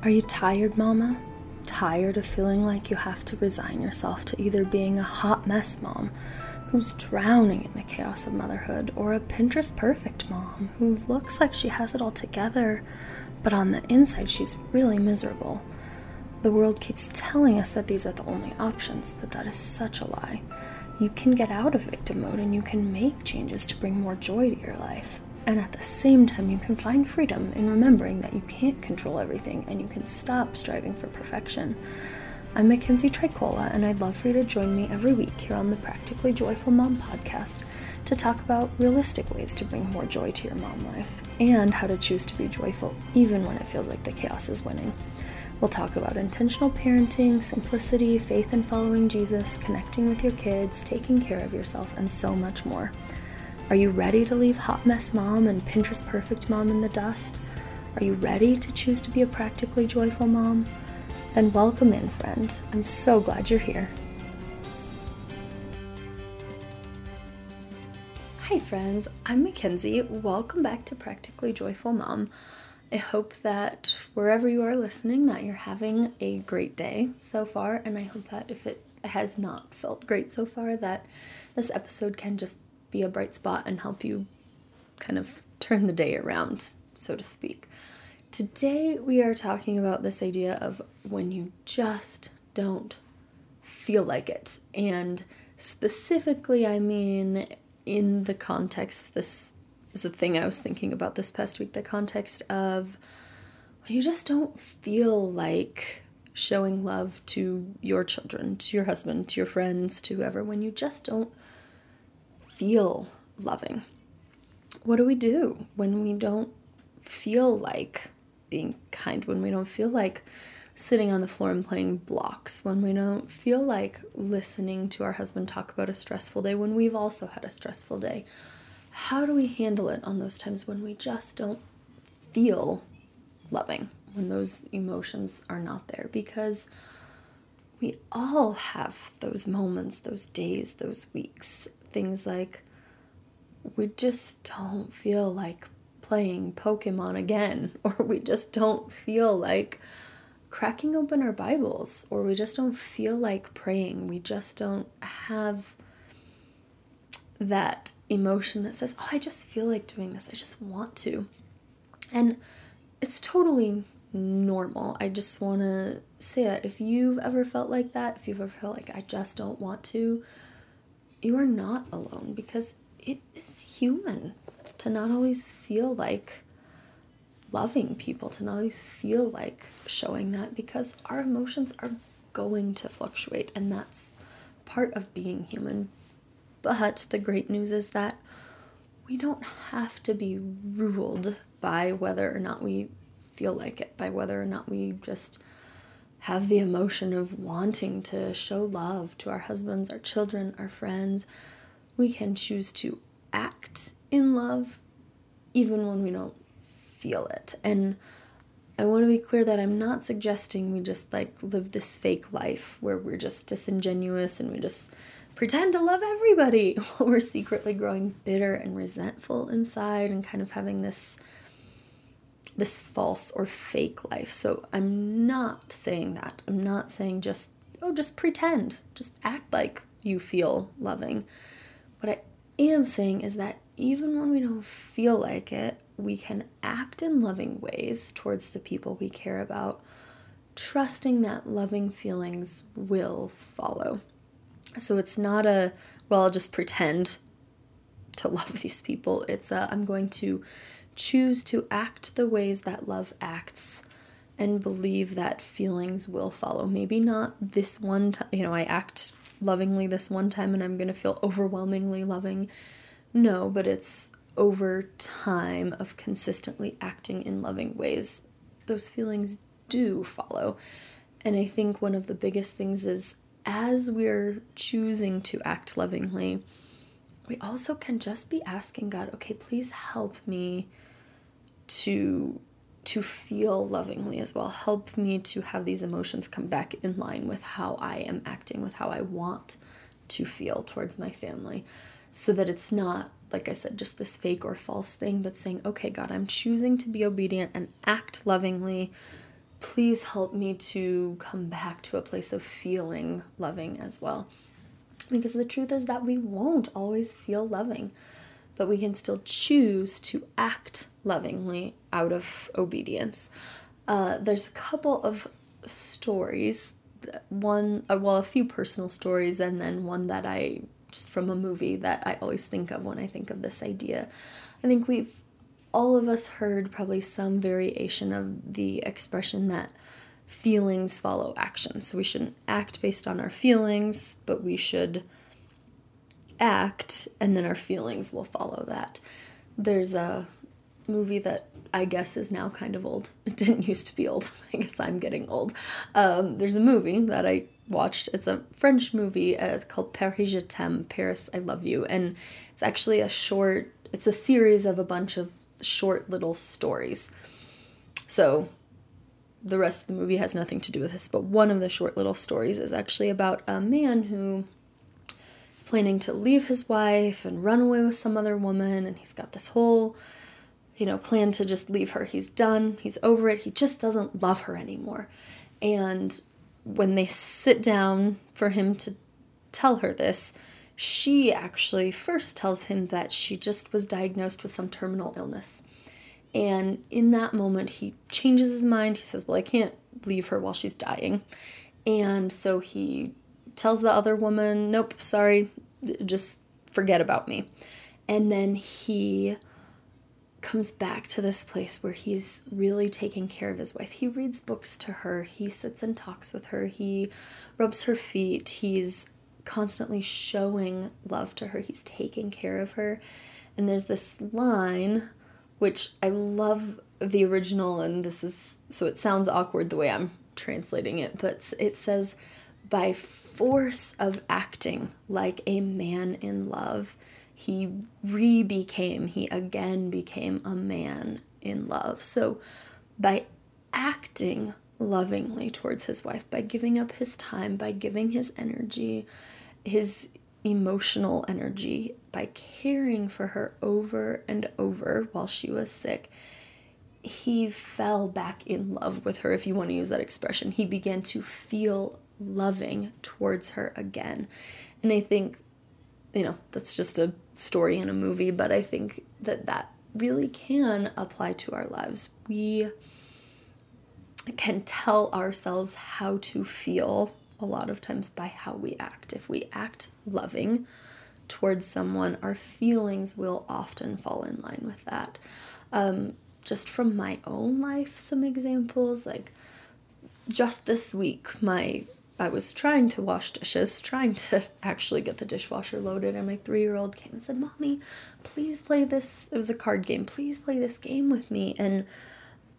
Are you tired, Mama? Tired of feeling like you have to resign yourself to either being a hot mess mom who's drowning in the chaos of motherhood, or a Pinterest perfect mom who looks like she has it all together, but on the inside she's really miserable? The world keeps telling us that these are the only options, but that is such a lie. You can get out of victim mode and you can make changes to bring more joy to your life. And at the same time, you can find freedom in remembering that you can't control everything and you can stop striving for perfection. I'm Mackenzie Tricola, and I'd love for you to join me every week here on the Practically Joyful Mom podcast to talk about realistic ways to bring more joy to your mom life and how to choose to be joyful even when it feels like the chaos is winning. We'll talk about intentional parenting, simplicity, faith in following Jesus, connecting with your kids, taking care of yourself, and so much more. Are you ready to leave hot mess mom and Pinterest perfect mom in the dust? Are you ready to choose to be a practically joyful mom? Then welcome in, friend. I'm so glad you're here. Hi, friends. I'm Mackenzie. Welcome back to Practically Joyful Mom. I hope that wherever you are listening that you're having a great day so far and I hope that if it has not felt great so far that this episode can just be a bright spot and help you kind of turn the day around, so to speak. Today, we are talking about this idea of when you just don't feel like it. And specifically, I mean, in the context, this is the thing I was thinking about this past week the context of when you just don't feel like showing love to your children, to your husband, to your friends, to whoever, when you just don't feel loving. What do we do when we don't feel like being kind, when we don't feel like sitting on the floor and playing blocks, when we don't feel like listening to our husband talk about a stressful day, when we've also had a stressful day. How do we handle it on those times when we just don't feel loving, when those emotions are not there? Because we all have those moments, those days, those weeks. Things like we just don't feel like playing Pokemon again, or we just don't feel like cracking open our Bibles, or we just don't feel like praying. We just don't have that emotion that says, Oh, I just feel like doing this. I just want to. And it's totally normal. I just want to say that if you've ever felt like that, if you've ever felt like I just don't want to, you are not alone because it is human to not always feel like loving people, to not always feel like showing that because our emotions are going to fluctuate and that's part of being human. But the great news is that we don't have to be ruled by whether or not we feel like it, by whether or not we just have the emotion of wanting to show love to our husbands, our children, our friends. We can choose to act in love even when we don't feel it. And I want to be clear that I'm not suggesting we just like live this fake life where we're just disingenuous and we just pretend to love everybody while we're secretly growing bitter and resentful inside and kind of having this this false or fake life. So I'm not saying that. I'm not saying just oh just pretend, just act like you feel loving. What I am saying is that even when we don't feel like it, we can act in loving ways towards the people we care about, trusting that loving feelings will follow. So it's not a, well, I'll just pretend to love these people. It's a, I'm going to choose to act the ways that love acts and believe that feelings will follow. Maybe not this one time, you know, I act lovingly this one time and I'm going to feel overwhelmingly loving no, but it's over time of consistently acting in loving ways. Those feelings do follow. And I think one of the biggest things is as we're choosing to act lovingly, we also can just be asking God, okay, please help me to to feel lovingly as well. Help me to have these emotions come back in line with how I am acting, with how I want to feel towards my family so that it's not, like I said, just this fake or false thing, but saying, okay, God, I'm choosing to be obedient and act lovingly please help me to come back to a place of feeling loving as well. Because the truth is that we won't always feel loving, but we can still choose to act lovingly out of obedience. Uh, there's a couple of stories, one, uh, well, a few personal stories, and then one that I just from a movie that I always think of when I think of this idea. I think we've all of us heard probably some variation of the expression that feelings follow action. So we shouldn't act based on our feelings, but we should act and then our feelings will follow that. There's a movie that I guess is now kind of old. It didn't used to be old. I guess I'm getting old. Um, there's a movie that I watched. It's a French movie uh, called Paris Je t'aime, Paris I love you, and it's actually a short. It's a series of a bunch of short little stories. So the rest of the movie has nothing to do with this, but one of the short little stories is actually about a man who is planning to leave his wife and run away with some other woman, and he's got this whole, you know, plan to just leave her. He's done, he's over it, he just doesn't love her anymore. And when they sit down for him to tell her this, she actually first tells him that she just was diagnosed with some terminal illness. And in that moment, he changes his mind. He says, Well, I can't leave her while she's dying. And so he tells the other woman, Nope, sorry, just forget about me. And then he comes back to this place where he's really taking care of his wife. He reads books to her, he sits and talks with her, he rubs her feet, he's constantly showing love to her, he's taking care of her. And there's this line which I love the original, and this is so it sounds awkward the way I'm translating it, but it says, by force of acting like a man in love, he re became, he again became a man in love. So by acting lovingly towards his wife, by giving up his time, by giving his energy, his emotional energy by caring for her over and over while she was sick. He fell back in love with her, if you want to use that expression. He began to feel loving towards her again. And I think, you know, that's just a story in a movie, but I think that that really can apply to our lives. We can tell ourselves how to feel a lot of times by how we act. If we act loving towards someone, our feelings will often fall in line with that. Um, just from my own life, some examples like just this week, my I was trying to wash dishes, trying to actually get the dishwasher loaded, and my three year old came and said, Mommy, please play this. It was a card game. Please play this game with me. And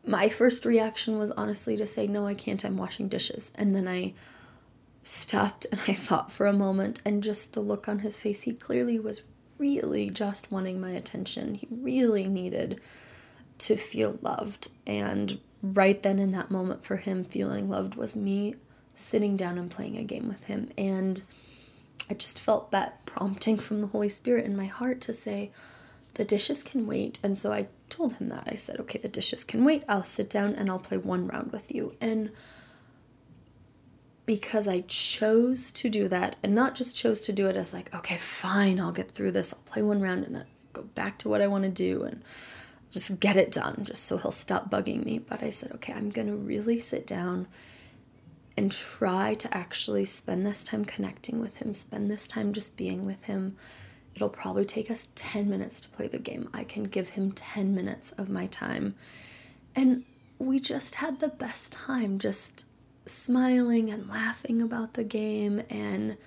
my first reaction was honestly to say, No, I can't. I'm washing dishes. And then I stopped and I thought for a moment, and just the look on his face, he clearly was really just wanting my attention. He really needed to feel loved. And right then in that moment for him, feeling loved was me sitting down and playing a game with him. And I just felt that prompting from the Holy Spirit in my heart to say, the dishes can wait. And so I told him that. I said, okay, the dishes can wait. I'll sit down and I'll play one round with you. And because I chose to do that and not just chose to do it as like, okay, fine, I'll get through this. I'll play one round and then go back to what I want to do and just get it done just so he'll stop bugging me. But I said, okay, I'm going to really sit down and try to actually spend this time connecting with him, spend this time just being with him. It'll probably take us 10 minutes to play the game. I can give him 10 minutes of my time. And we just had the best time just smiling and laughing about the game and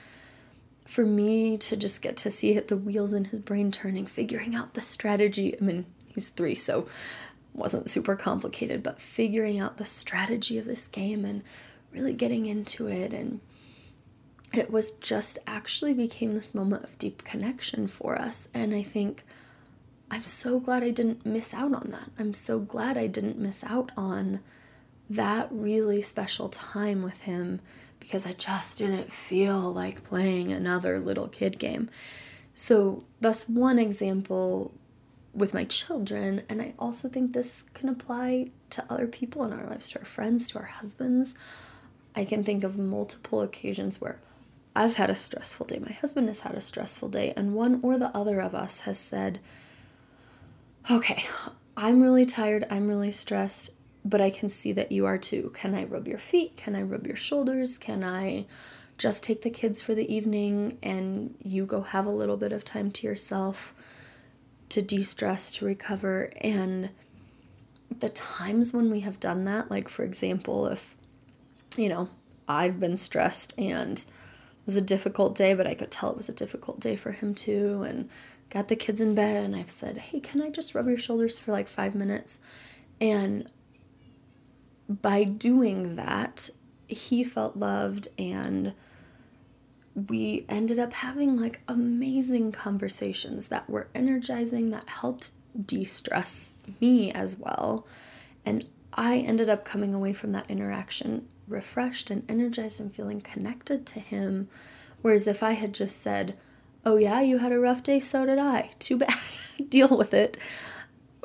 for me to just get to see the wheels in his brain turning figuring out the strategy i mean he's three so wasn't super complicated but figuring out the strategy of this game and really getting into it and it was just actually became this moment of deep connection for us and i think i'm so glad i didn't miss out on that i'm so glad i didn't miss out on that really special time with him because I just didn't feel like playing another little kid game. So that's one example with my children. And I also think this can apply to other people in our lives, to our friends, to our husbands. I can think of multiple occasions where I've had a stressful day, my husband has had a stressful day, and one or the other of us has said, Okay, I'm really tired, I'm really stressed, but I can see that you are too. Can I rub your feet? Can I rub your shoulders? Can I just take the kids for the evening and you go have a little bit of time to yourself to de stress, to recover? And the times when we have done that, like for example, if, you know, I've been stressed and it was a difficult day, but I could tell it was a difficult day for him too, and got the kids in bed, and I've said, Hey, can I just rub your shoulders for like five minutes? And by doing that, he felt loved and we ended up having like amazing conversations that were energizing, that helped de stress me as well. And I ended up coming away from that interaction refreshed and energized and feeling connected to him. Whereas if I had just said, Oh, yeah, you had a rough day, so did I. Too bad. Deal with it.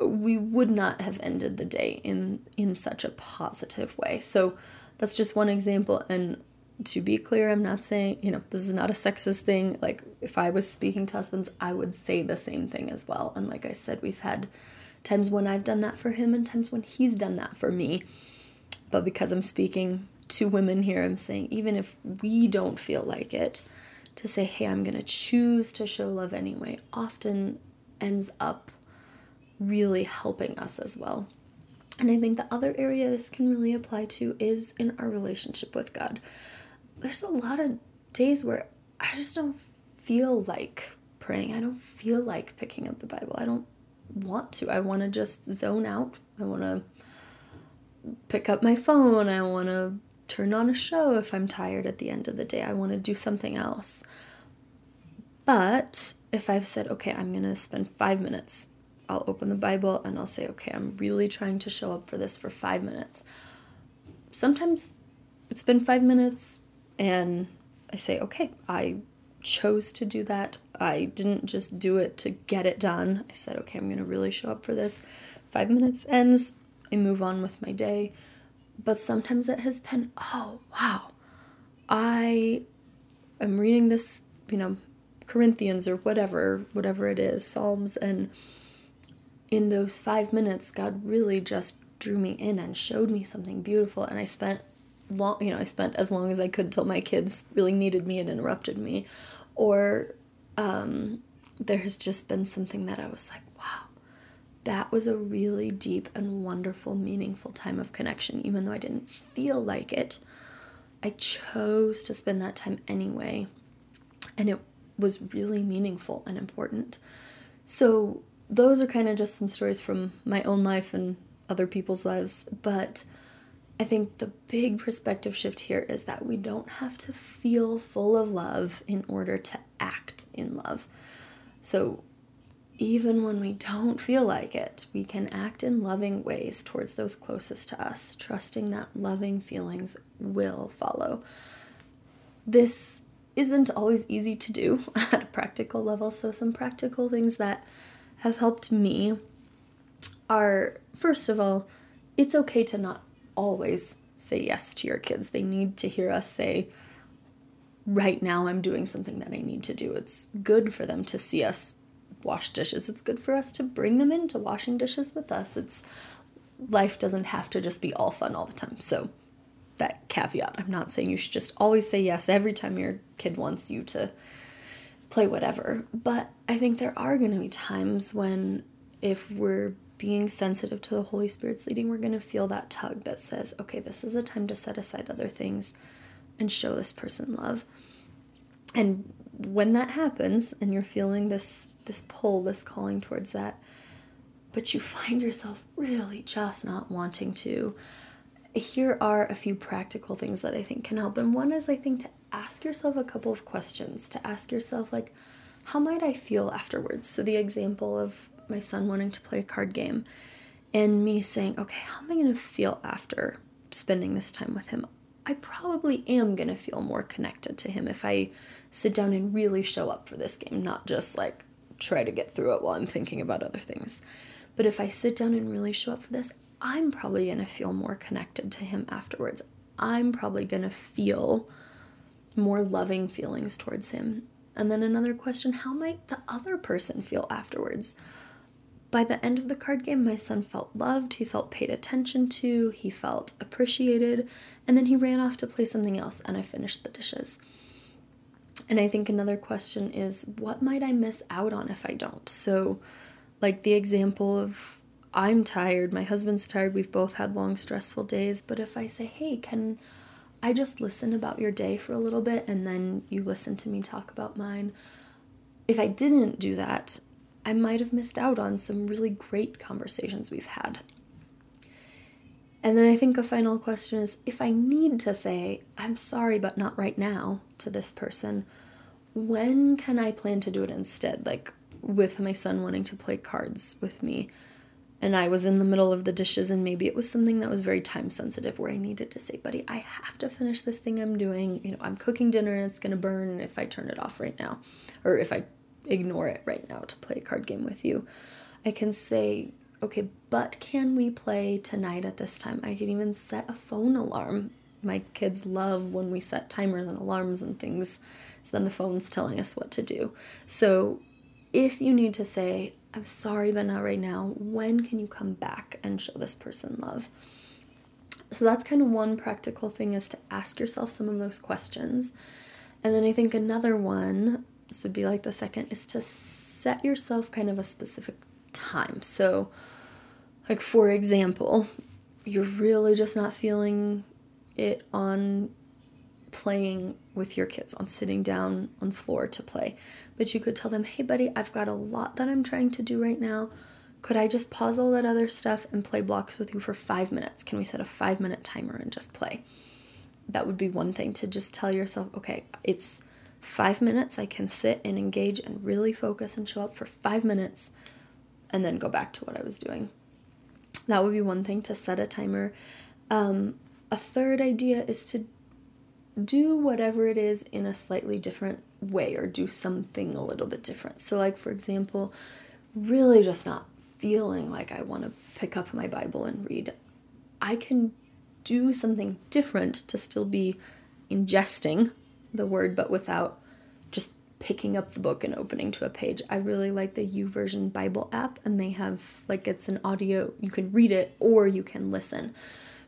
We would not have ended the day in in such a positive way. So that's just one example and to be clear, I'm not saying, you know, this is not a sexist thing. Like, if I was speaking to husbands, I would say the same thing as well. And like I said, we've had times when I've done that for him and times when he's done that for me. But because I'm speaking to women here, I'm saying, even if we don't feel like it, to say, hey, I'm going to choose to show love anyway, often ends up really helping us as well. And I think the other area this can really apply to is in our relationship with God there's a lot of days where I just don't feel like praying. I don't feel like picking up the Bible. I don't want to. I want to just zone out. I want to pick up my phone. I want to turn on a show if I'm tired at the end of the day. I want to do something else. But if I've said, okay, I'm going to spend five minutes, I'll open the Bible and I'll say, okay, I'm really trying to show up for this for five minutes. Sometimes it's been five minutes, and I say, okay, I chose to do that. I didn't just do it to get it done. I said, okay, I'm going to really show up for this. Five minutes ends, I move on with my day. But sometimes it has been, oh, wow, I am reading this, you know, Corinthians or whatever, whatever it is, Psalms, and in those five minutes, God really just drew me in and showed me something beautiful. And I spent long you know i spent as long as i could till my kids really needed me and interrupted me or um, there has just been something that i was like that was a really deep and wonderful meaningful time of connection even though i didn't feel like it i chose to spend that time anyway and it was really meaningful and important so those are kind of just some stories from my own life and other people's lives but I think the big perspective shift here is that we don't have to feel full of love in order to act in love. So, even when we don't feel like it, we can act in loving ways towards those closest to us, trusting that loving feelings will follow. This isn't always easy to do at a practical level, so, some practical things that have helped me are first of all, it's okay to not always say yes to your kids. They need to hear us say, right now I'm doing something that I need to do. It's good for them to see us wash dishes. It's good for us to bring them into washing dishes with us. It's life doesn't have to just be all fun all the time. So that caveat. I'm not saying you should just always say yes every time your kid wants you to play whatever. But I think there are going to be times when if we're being sensitive to the Holy Spirit's leading, we're going to feel that tug that says, okay, this is a time to set aside other things and show this person love. And when that happens and you're feeling this this pull, this calling towards that, but you find yourself really just not wanting to, here are a few practical things that I think can help. And one is I think to ask yourself a couple of questions, to ask yourself like how might I feel afterwards? So the example of my son wanting to play a card game and me saying, okay, how am I going to feel after spending this time with him? I probably am going to feel more connected to him if I sit down and really show up for this game, not just like try to get through it while I'm thinking about other things. But if I sit down and really show up for this, I'm probably going to feel more connected to him afterwards. I'm probably going to feel more loving feelings towards him. And then another question how might the other person feel afterwards? By the end of the card game, my son felt loved, he felt paid attention to, he felt appreciated, and then he ran off to play something else, and I finished the dishes. And I think another question is what might I miss out on if I don't? So, like the example of I'm tired, my husband's tired, we've both had long, stressful days, but if I say, hey, can I just listen about your day for a little bit and then you listen to me talk about mine? If I didn't do that, I might have missed out on some really great conversations we've had. And then I think a final question is if I need to say, I'm sorry, but not right now to this person, when can I plan to do it instead? Like with my son wanting to play cards with me, and I was in the middle of the dishes, and maybe it was something that was very time sensitive where I needed to say, buddy, I have to finish this thing I'm doing. You know, I'm cooking dinner and it's gonna burn if I turn it off right now, or if I ignore it right now to play a card game with you. I can say, okay, but can we play tonight at this time? I can even set a phone alarm. My kids love when we set timers and alarms and things, so then the phone's telling us what to do. So if you need to say, I'm sorry, but not right now, when can you come back and show this person love? So that's kind of one practical thing is to ask yourself some of those questions. And then I think another one, this would be like the second, is to set yourself kind of a specific time. So, like for example, you're really just not feeling it on playing with your kids, on sitting down on the floor to play. But you could tell them, hey, buddy, I've got a lot that I'm trying to do right now. Could I just pause all that other stuff and play blocks with you for five minutes? Can we set a five minute timer and just play? That would be one thing to just tell yourself, okay, it's five minutes. I can sit and engage and really focus and show up for five minutes and then go back to what I was doing. That would be one thing to set a timer. Um, a third idea is to do whatever it is in a slightly different way or do something a little bit different. So, like, for example, really just not feeling like I want to pick up my Bible and read. I can do something different to still be ingesting the word, but without just picking up the book and opening to a page. I really like the YouVersion Bible app, and they have like it's an audio, you can read it or you can listen.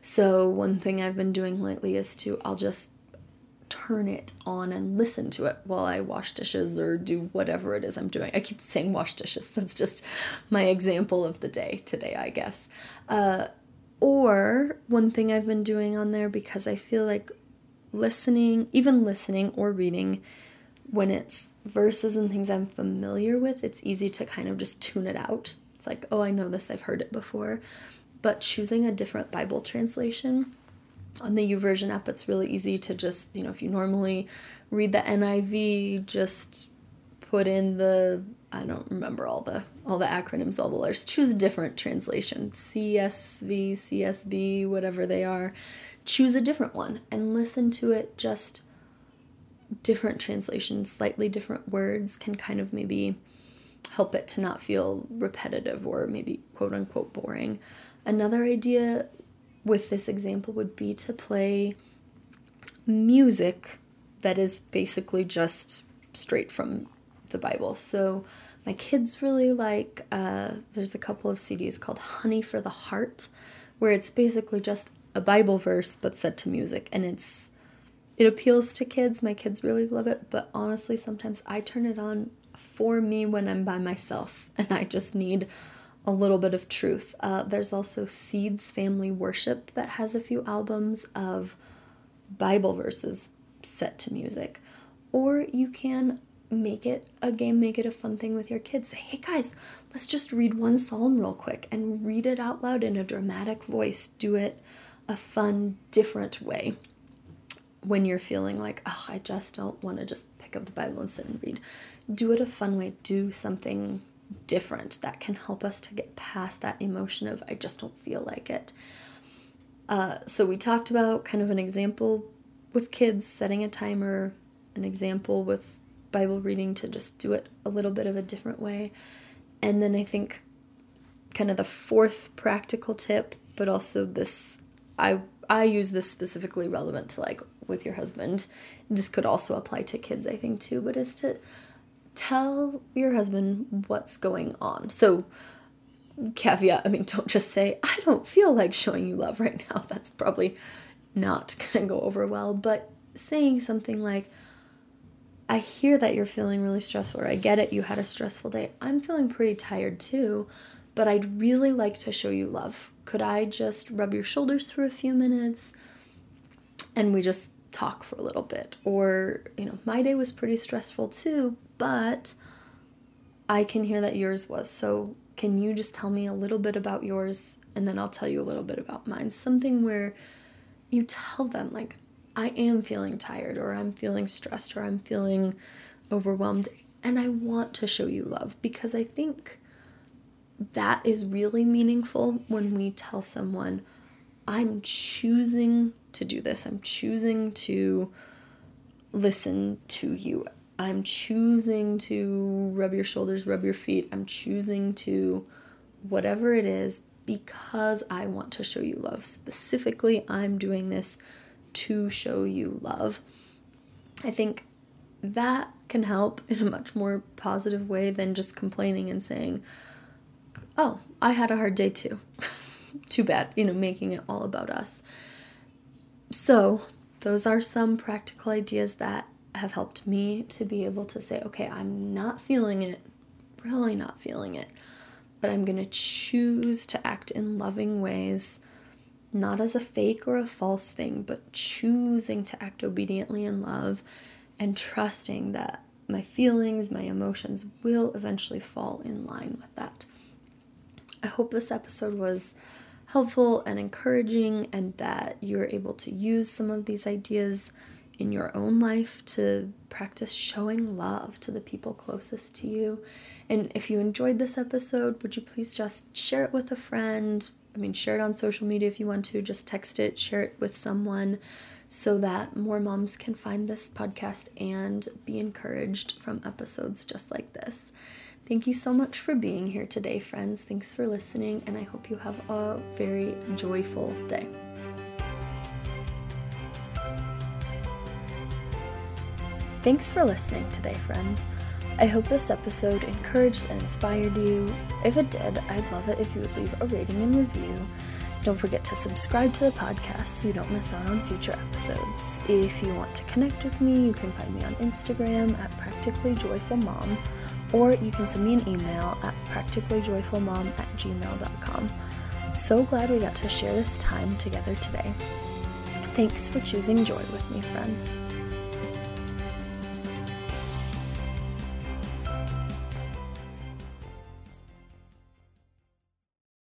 So, one thing I've been doing lately is to I'll just turn it on and listen to it while I wash dishes or do whatever it is I'm doing. I keep saying wash dishes, that's just my example of the day today, I guess. Uh, or one thing I've been doing on there because I feel like listening, even listening or reading, when it's verses and things I'm familiar with, it's easy to kind of just tune it out. It's like, oh, I know this, I've heard it before. But choosing a different Bible translation on the YouVersion app, it's really easy to just, you know, if you normally read the NIV, just put in the I don't remember all the all the acronyms, all the letters. Choose a different translation. CSV, CSB, whatever they are. Choose a different one and listen to it just different translations, slightly different words can kind of maybe help it to not feel repetitive or maybe quote unquote boring. Another idea with this example would be to play music that is basically just straight from the Bible. So my kids really like, uh, there's a couple of CDs called Honey for the Heart, where it's basically just a Bible verse but set to music. And it's, it appeals to kids. My kids really love it. But honestly, sometimes I turn it on for me when I'm by myself and I just need a little bit of truth. Uh, there's also Seeds Family Worship that has a few albums of Bible verses set to music. Or you can make it a game, make it a fun thing with your kids. Say, hey guys, let's just read one psalm real quick and read it out loud in a dramatic voice. Do it a fun, different way when you're feeling like, oh, I just don't want to just pick up the Bible and sit and read. Do it a fun way. Do something different that can help us to get past that emotion of I just don't feel like it. Uh, so we talked about kind of an example with kids setting a timer, an example with Bible reading to just do it a little bit of a different way. And then I think kind of the fourth practical tip, but also this I I use this specifically relevant to like with your husband. This could also apply to kids, I think too, but is to tell your husband what's going on. So caveat, I mean, don't just say, I don't feel like showing you love right now. That's probably not going to go over well, but saying something like, I hear that you're feeling really stressful, or I get it, you had a stressful day. I'm feeling pretty tired too, but I'd really like to show you love. Could I just rub your shoulders for a few minutes and we just talk for a little bit? Or, you know, my day was pretty stressful too, but I can hear that yours was. So, can you just tell me a little bit about yours and then I'll tell you a little bit about mine? Something where you tell them, like, I am feeling tired, or I'm feeling stressed, or I'm feeling overwhelmed, and I want to show you love because I think that is really meaningful when we tell someone, I'm choosing to do this, I'm choosing to listen to you. I'm choosing to rub your shoulders, rub your feet. I'm choosing to whatever it is because I want to show you love. Specifically, I'm doing this to show you love. I think that can help in a much more positive way than just complaining and saying, Oh, I had a hard day too. Too bad, you know, making it all about us. So, those are some practical ideas that have helped me to be able to say, okay, I'm not feeling it, really not feeling it, but I'm going to choose to act in loving ways, not as a fake or a false thing, but choosing to act obediently in love and trusting that my feelings, my emotions will eventually fall in line with that. I hope this episode was helpful and encouraging and that you're able to use some of these ideas in your own life to practice showing love to the people closest to you. And if you enjoyed this episode, would you please just share it with a friend? I mean, share it on social media if you want to, just text it, share it with someone so that more moms can find this podcast and be encouraged from episodes just like this. Thank you so much for being here today, friends. Thanks for listening, and I hope you have a very joyful day. Thanks for listening today, friends. I hope this episode encouraged and inspired you. If it did, I'd love it if you would leave a rating and review. Don't forget to subscribe to the podcast so you don't miss out on future episodes. If you want to connect with me, you can find me on Instagram at Practically Joyful Mom, or you can send me an email at practicallyjoyfulmom at gmail.com. So glad we got to share this time together today. Thanks for choosing joy with me, friends.